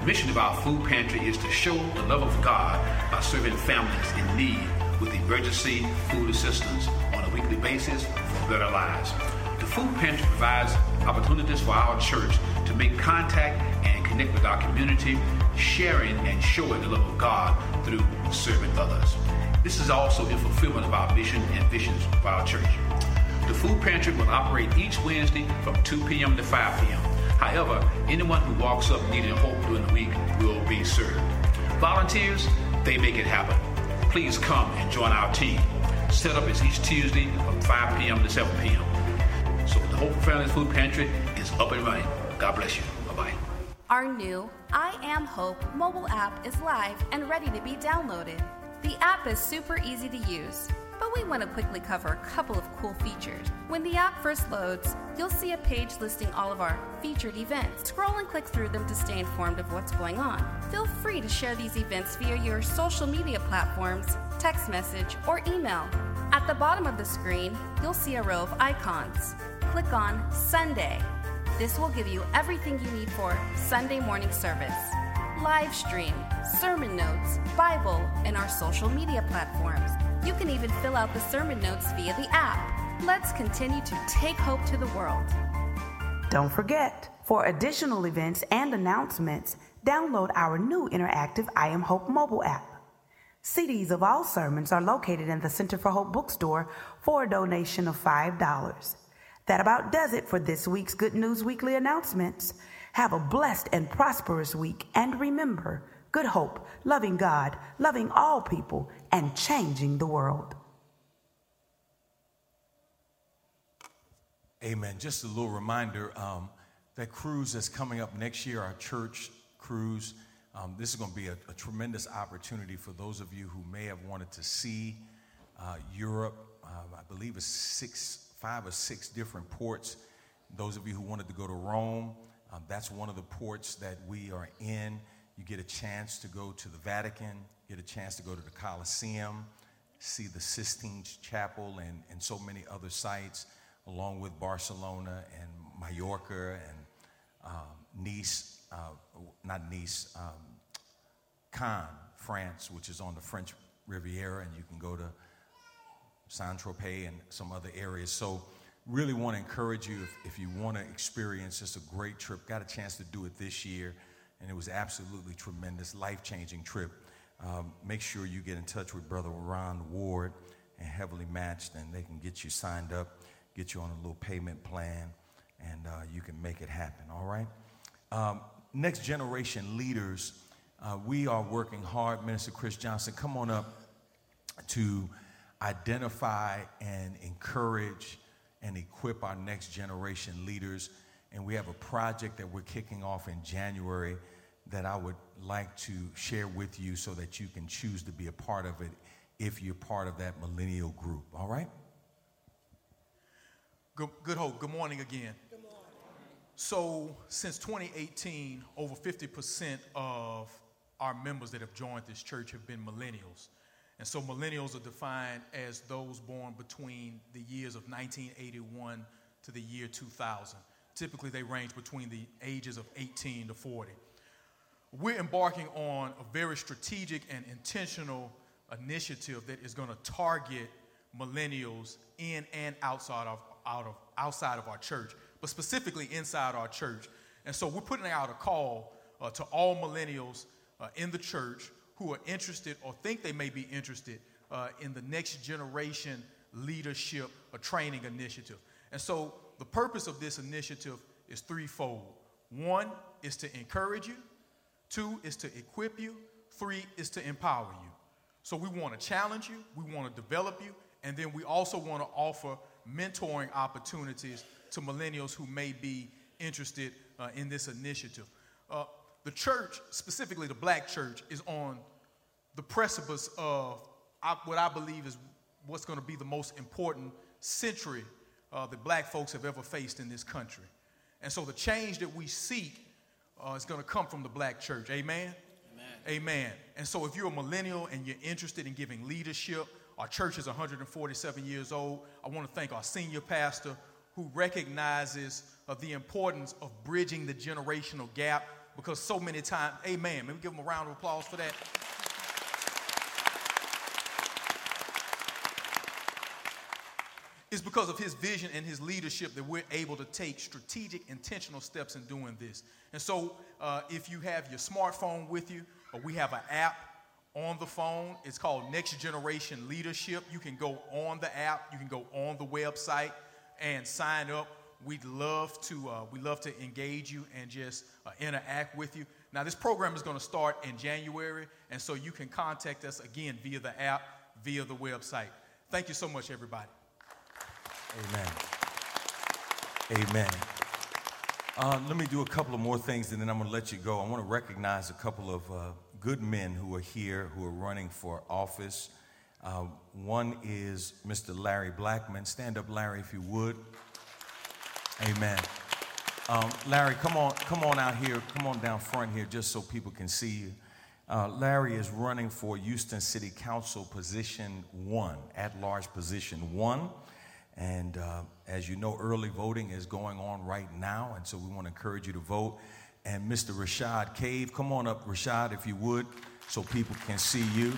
The mission of our food pantry is to show the love of God by serving families in need with emergency food assistance on a weekly basis for better lives. Food pantry provides opportunities for our church to make contact and connect with our community, sharing and showing the love of God through serving others. This is also in fulfillment of our mission and visions for our church. The food pantry will operate each Wednesday from 2 p.m. to 5 p.m. However, anyone who walks up needing hope during the week will be served. Volunteers, they make it happen. Please come and join our team. Setup is each Tuesday from 5 p.m. to 7 p.m. So the Hope for Families Food Pantry is up and running. God bless you. Bye bye. Our new I Am Hope mobile app is live and ready to be downloaded. The app is super easy to use but we want to quickly cover a couple of cool features. When the app first loads, you'll see a page listing all of our featured events. Scroll and click through them to stay informed of what's going on. Feel free to share these events via your social media platforms, text message, or email. At the bottom of the screen, you'll see a row of icons. Click on Sunday. This will give you everything you need for Sunday morning service live stream, sermon notes, Bible, and our social media platforms. You can even fill out the sermon notes via the app. Let's continue to take hope to the world. Don't forget, for additional events and announcements, download our new interactive I Am Hope mobile app. CDs of all sermons are located in the Center for Hope bookstore for a donation of $5. That about does it for this week's Good News Weekly announcements. Have a blessed and prosperous week, and remember, good hope, loving God, loving all people, and changing the world. Amen. Just a little reminder um, that cruise that's coming up next year, our church cruise. Um, this is going to be a, a, tremendous opportunity for those of you who may have wanted to see uh, Europe. Uh, I believe it's six, five or six different ports. Those of you who wanted to go to Rome, um, that's one of the ports that we are in. You get a chance to go to the Vatican, get a chance to go to the Colosseum, see the Sistine Chapel, and, and so many other sites, along with Barcelona and Mallorca and um, Nice, uh, not Nice, um, Cannes, France, which is on the French Riviera, and you can go to Saint Tropez and some other areas. So, really want to encourage you if, if you want to experience just a great trip, got a chance to do it this year and it was absolutely tremendous, life changing trip. Um, make sure you get in touch with Brother Ron Ward and Heavenly Matched, and they can get you signed up, get you on a little payment plan, and uh, you can make it happen, all right? Um, next generation leaders, uh, we are working hard. Minister Chris Johnson, come on up to identify and encourage and equip our next generation leaders and we have a project that we're kicking off in January that I would like to share with you so that you can choose to be a part of it if you're part of that millennial group. All right? Good, good hope. Good morning again. Good morning. So, since 2018, over 50% of our members that have joined this church have been millennials. And so, millennials are defined as those born between the years of 1981 to the year 2000. Typically, they range between the ages of 18 to 40. We're embarking on a very strategic and intentional initiative that is going to target millennials in and outside of, out of, outside of our church, but specifically inside our church. And so we're putting out a call uh, to all millennials uh, in the church who are interested or think they may be interested uh, in the next generation leadership or training initiative. And so the purpose of this initiative is threefold. One is to encourage you, two is to equip you, three is to empower you. So we want to challenge you, we want to develop you, and then we also want to offer mentoring opportunities to millennials who may be interested uh, in this initiative. Uh, the church, specifically the black church, is on the precipice of what I believe is what's going to be the most important century uh, that black folks have ever faced in this country. And so the change that we seek uh, is going to come from the black church. Amen? Amen? Amen. And so if you're a millennial and you're interested in giving leadership, our church is 147 years old. I want to thank our senior pastor who recognizes uh, the importance of bridging the generational gap because so many times, amen. Maybe give him a round of applause for that. It's because of his vision and his leadership that we're able to take strategic, intentional steps in doing this. And so, uh, if you have your smartphone with you, or we have an app on the phone, it's called Next Generation Leadership. You can go on the app, you can go on the website and sign up. We'd love to uh, we love to engage you and just uh, interact with you. Now, this program is going to start in January, and so you can contact us again via the app, via the website. Thank you so much, everybody. Amen. Amen. Uh, let me do a couple of more things and then I'm going to let you go. I want to recognize a couple of uh, good men who are here who are running for office. Uh, one is Mr. Larry blackman Stand up, Larry, if you would. Amen. Um, Larry, come on, come on out here, come on down front here, just so people can see you. Uh, Larry is running for Houston City Council position one, at large position one. And uh, as you know, early voting is going on right now, and so we want to encourage you to vote. And Mr. Rashad Cave, come on up, Rashad, if you would, so people can see you.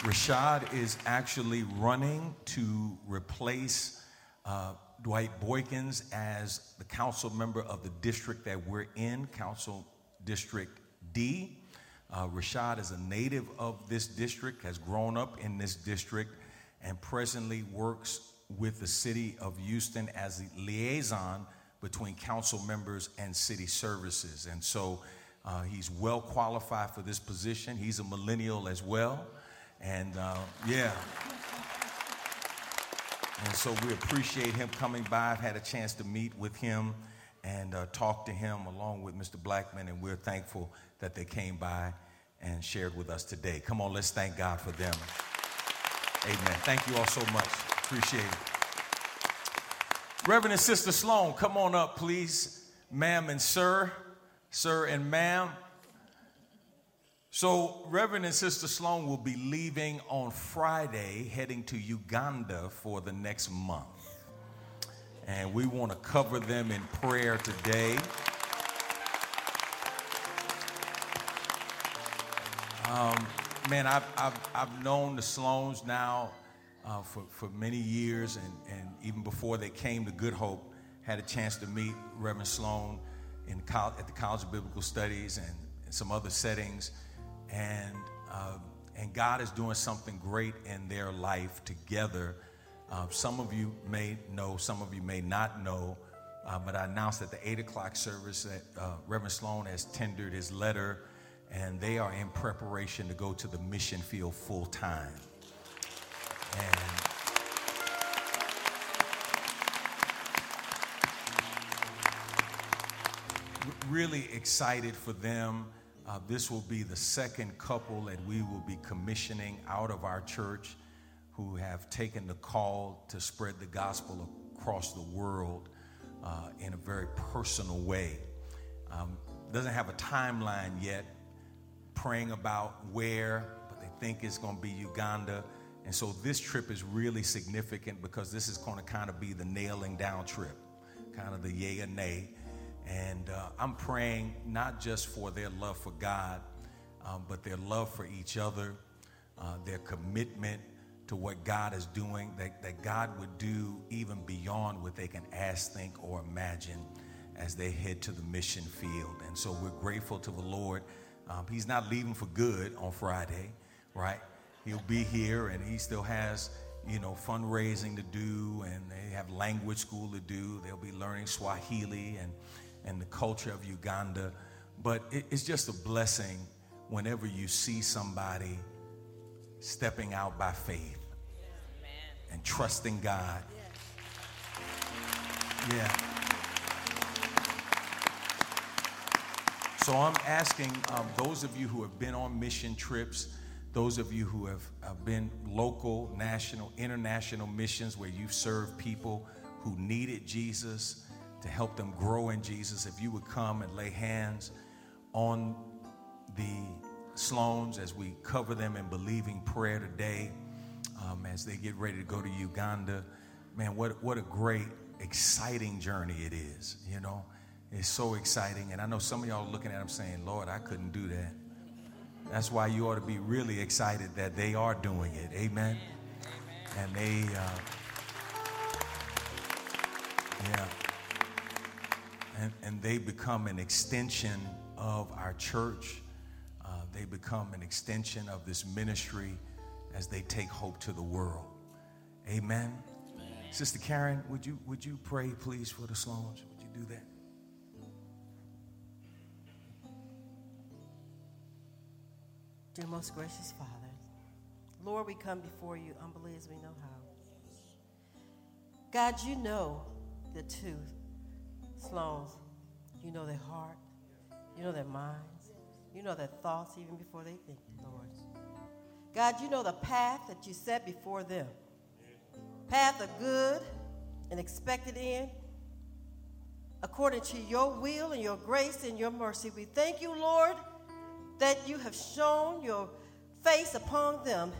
Rashad is actually running to replace uh, Dwight Boykins as the council member of the district that we're in, Council District D. Uh, Rashad is a native of this district, has grown up in this district, and presently works with the city of Houston as the liaison between council members and city services. And so uh, he's well qualified for this position. He's a millennial as well. And uh, yeah. And so we appreciate him coming by. I've had a chance to meet with him and uh, talk to him along with Mr. Blackman, and we're thankful that they came by and shared with us today. Come on, let's thank God for them. Amen. Thank you all so much. Appreciate it. Reverend and Sister Sloan, come on up, please. Ma'am and sir, sir and ma'am. So, Reverend and Sister Sloan will be leaving on Friday, heading to Uganda for the next month. And we want to cover them in prayer today. Um, man, I've, I've, I've known the Sloans now uh, for, for many years, and, and even before they came to Good Hope, had a chance to meet Reverend Sloan in at the College of Biblical Studies and, and some other settings. And, uh, and God is doing something great in their life together. Uh, some of you may know, some of you may not know, uh, but I announced at the 8 o'clock service that uh, Reverend Sloan has tendered his letter and they are in preparation to go to the mission field full time. And really excited for them. Uh, this will be the second couple that we will be commissioning out of our church who have taken the call to spread the gospel across the world uh, in a very personal way. Um, doesn't have a timeline yet, praying about where, but they think it's going to be Uganda. And so this trip is really significant because this is going to kind of be the nailing down trip, kind of the yay or nay. And uh, I'm praying not just for their love for God, um, but their love for each other, uh, their commitment to what God is doing, that, that God would do even beyond what they can ask, think, or imagine. as they head to the mission field. And so we're grateful to the Lord. Um, he's not leaving for good on Friday, right? He'll be here and he still has, you know, fundraising to do and they have language school to do. They'll be learning Swahili and, and the culture of Uganda. But it, it's just a blessing whenever you see somebody stepping out by faith and trusting God. Yeah. So I'm asking um, those of you who have been on mission trips, those of you who have, have been local, national, international missions where you've served people who needed Jesus to help them grow in Jesus, if you would come and lay hands on the Sloans as we cover them in believing prayer today um, as they get ready to go to Uganda. Man, what, what a great, exciting journey it is, you know? It's so exciting. And I know some of y'all are looking at them saying, Lord, I couldn't do that. That's why you ought to be really excited that they are doing it. Amen. And they, uh, yeah. And, and they become an extension of our church. Uh, they become an extension of this ministry as they take hope to the world. Amen. Amen. Sister Karen, would you would you pray please for the Sloans? Would you do that? Dear most gracious Father, Lord, we come before you humbly as we know how. God, you know the two Sloans. You know their heart. You know their minds. You know their thoughts even before they think, Lord. God, you know the path that you set before them. Path of good and expected end. According to your will and your grace and your mercy, we thank you, Lord that you have shown your face upon them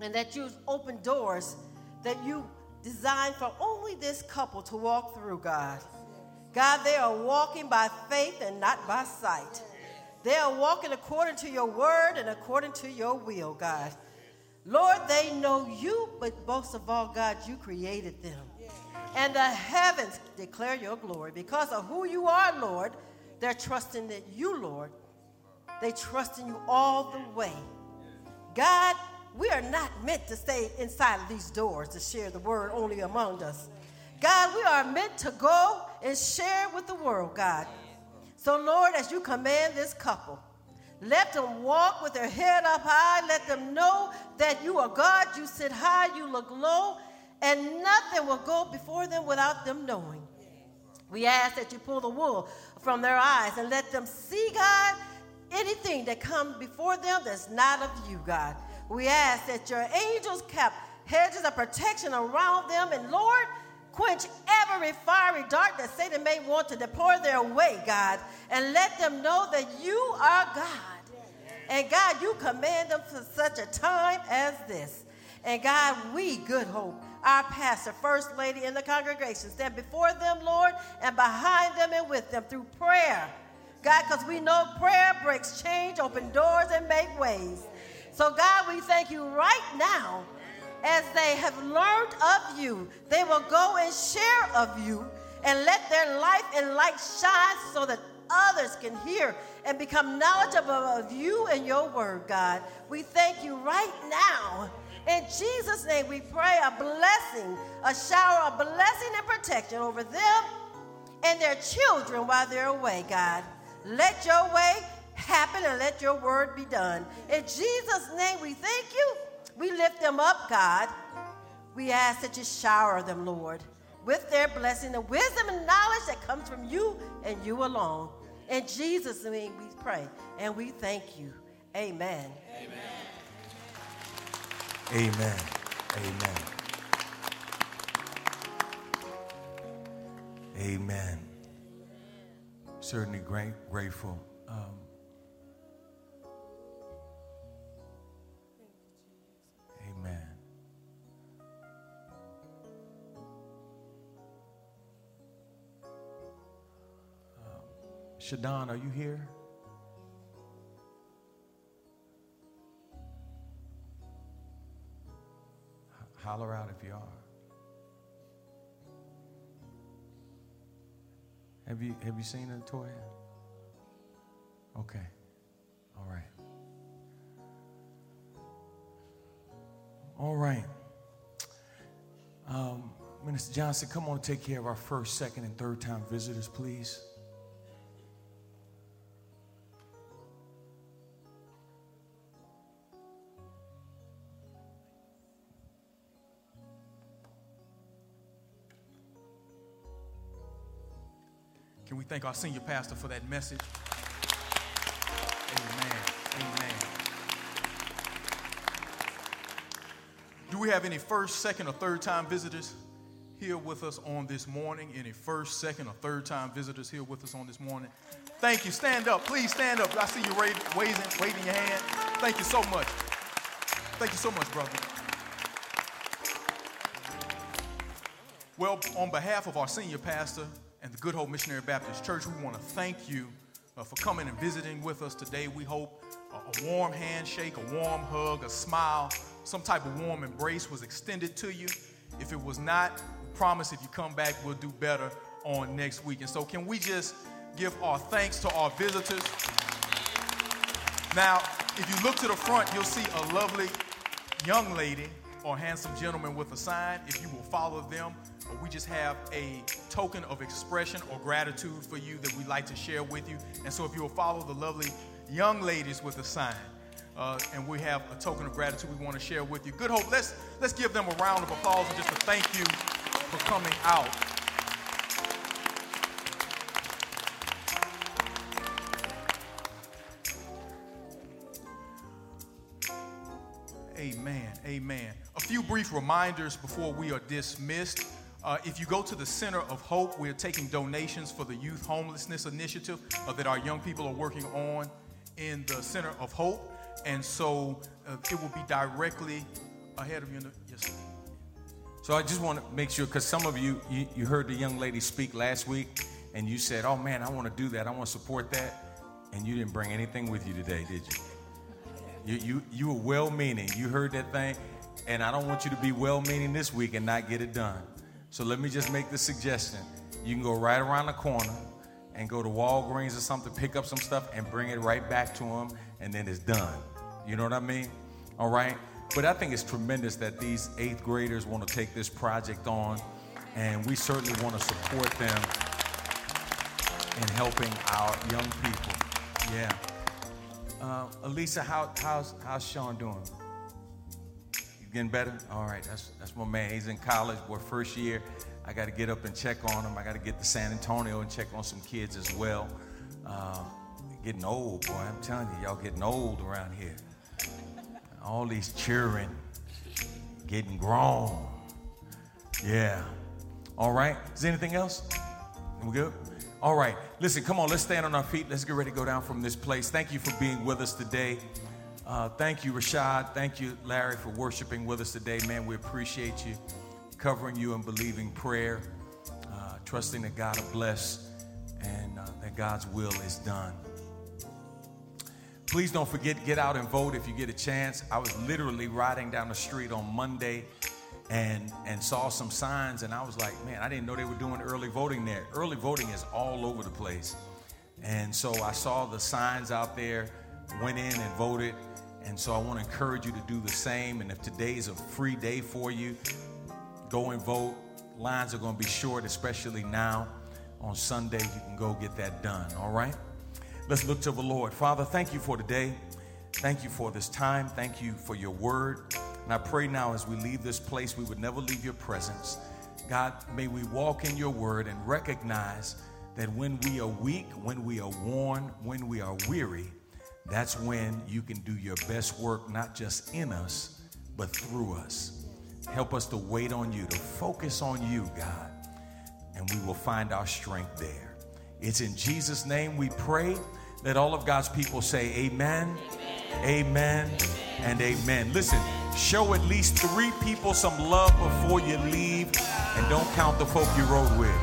and that you've opened doors that you designed for only this couple to walk through, God. God, they are walking by faith and not by sight. They are walking according to your word and according to your will, God. Lord, they know you, but most of all, God, you created them. And the heavens declare your glory. Because of who you are, Lord, they're trusting that you, Lord, they trust in you all the way. God, we are not meant to stay inside of these doors to share the word only among us. God, we are meant to go and share with the world, God. So, Lord, as you command this couple, let them walk with their head up high. Let them know that you are God. You sit high, you look low, and nothing will go before them without them knowing. We ask that you pull the wool from their eyes and let them see, God, anything that comes before them that's not of you, God. We ask that your angels kept hedges of protection around them, and Lord, quench every fiery dart that Satan may want to deploy their way, God, and let them know that you are God. And God, you command them for such a time as this. And God, we, Good Hope, our pastor, first lady in the congregation, stand before them, Lord, and behind them and with them through prayer God, because we know prayer breaks change, open doors, and make ways. So, God, we thank you right now as they have learned of you, they will go and share of you and let their life and light shine so that others can hear and become knowledgeable of you and your word, God. We thank you right now. In Jesus' name, we pray a blessing, a shower of blessing and protection over them and their children while they're away, God. Let your way happen and let your word be done. In Jesus' name, we thank you. We lift them up, God. We ask that you shower them, Lord, with their blessing, the wisdom and knowledge that comes from you and you alone. In Jesus' name, we pray and we thank you. Amen. Amen. Amen. Amen. Amen certainly great, grateful. Um, Shadon, are you here? Holler out if you are. Have you have you seen her, Toya? Okay. All right. All right. Um, Minister Johnson, come on, take care of our first, second, and third time visitors, please. Can we thank our senior pastor for that message? Amen. Amen. Do we have any first, second, or third time visitors here with us on this morning? Any first, second, or third time visitors here with us on this morning? Thank you. Stand up. Please stand up. I see you waving, waving your hand. Thank you so much. Thank you so much, brother. Well, on behalf of our senior pastor, and the Good Hope Missionary Baptist Church, we want to thank you uh, for coming and visiting with us today. We hope a, warm handshake, a warm hug, a smile, some type of warm embrace was extended to you. If it was not, we promise if you come back, we'll do better on next week. And so, can we just give our thanks to our visitors? Now, if you look to the front, you'll see a lovely young lady or handsome gentleman with a sign. If you will follow them, we just have a token of expression or gratitude for you that we'd like to share with you. And so if you will follow the lovely young ladies with a sign, uh, and we have a token of gratitude we want to share with you. Good Hope, let's, let's give them a round of applause and just a thank you for coming out. Amen. Amen. A few brief reminders before we are dismissed. Uh, if you go to the Center of Hope, we're taking donations for the Youth Homelessness Initiative uh, that our young people are working on in the Center of Hope. And so uh, it will be directly ahead of you. The, yes. So I just want to make sure, because some of you, you, you heard the young lady speak last week, and you said, oh man, I want to do that. I want to support that. And you didn't bring anything with you today, did you? You, you, you were well meaning. You heard that thing. And I don't want you to be well meaning this week and not get it done. So let me just make the suggestion. You can go right around the corner and go to Walgreens or something, pick up some stuff, and bring it right back to them, and then it's done. You know what I mean? All right? But I think it's tremendous that these eighth graders want to take this project on, and we certainly want to support them in helping our young people. Yeah. Uh, Elisa, how, how's, how's Sean doing? Getting better? All right, that's that's my man. He's in college, boy, first year. I got to get up and check on him. I got to get to San Antonio and check on some kids as well. Uh, getting old, boy. I'm telling you, y'all getting old around here. All these children getting grown. Yeah. All right. Is there anything else? We good? All right. Listen, come on. Let's stand on our feet. Let's get ready to go down from this place. Thank you for being with us today. Uh, thank you, Rashad. Thank you, Larry, for worshiping with us today. Man, we appreciate you covering you and believing prayer, uh, trusting that God will bless and uh, that God's will is done. Please don't forget, to get out and vote if you get a chance. I was literally riding down the street on Monday and and saw some signs and I was like, man, I didn't know they were doing early voting there. Early voting is all over the place. And so I saw the signs out there, went in and voted. And so I want to encourage you to do the same. And if today's a free day for you, go and vote. Lines are going to be short, especially now. On Sunday, you can go get that done, all right? Let's look to the Lord. Father, thank you for today. Thank you for this time. Thank you for your word. And I pray now as we leave this place, we would never leave your presence. God, may we walk in your word and recognize that when we are weak, when we are worn, when we are weary, that's when you can do your best work, not just in us, but through us. Help us to wait on you, to focus on you, God, and we will find our strength there. It's in Jesus' name we pray. Let all of God's people say amen, amen, amen and amen. Listen, show at least three people some love before you leave, and don't count the folk you rode with.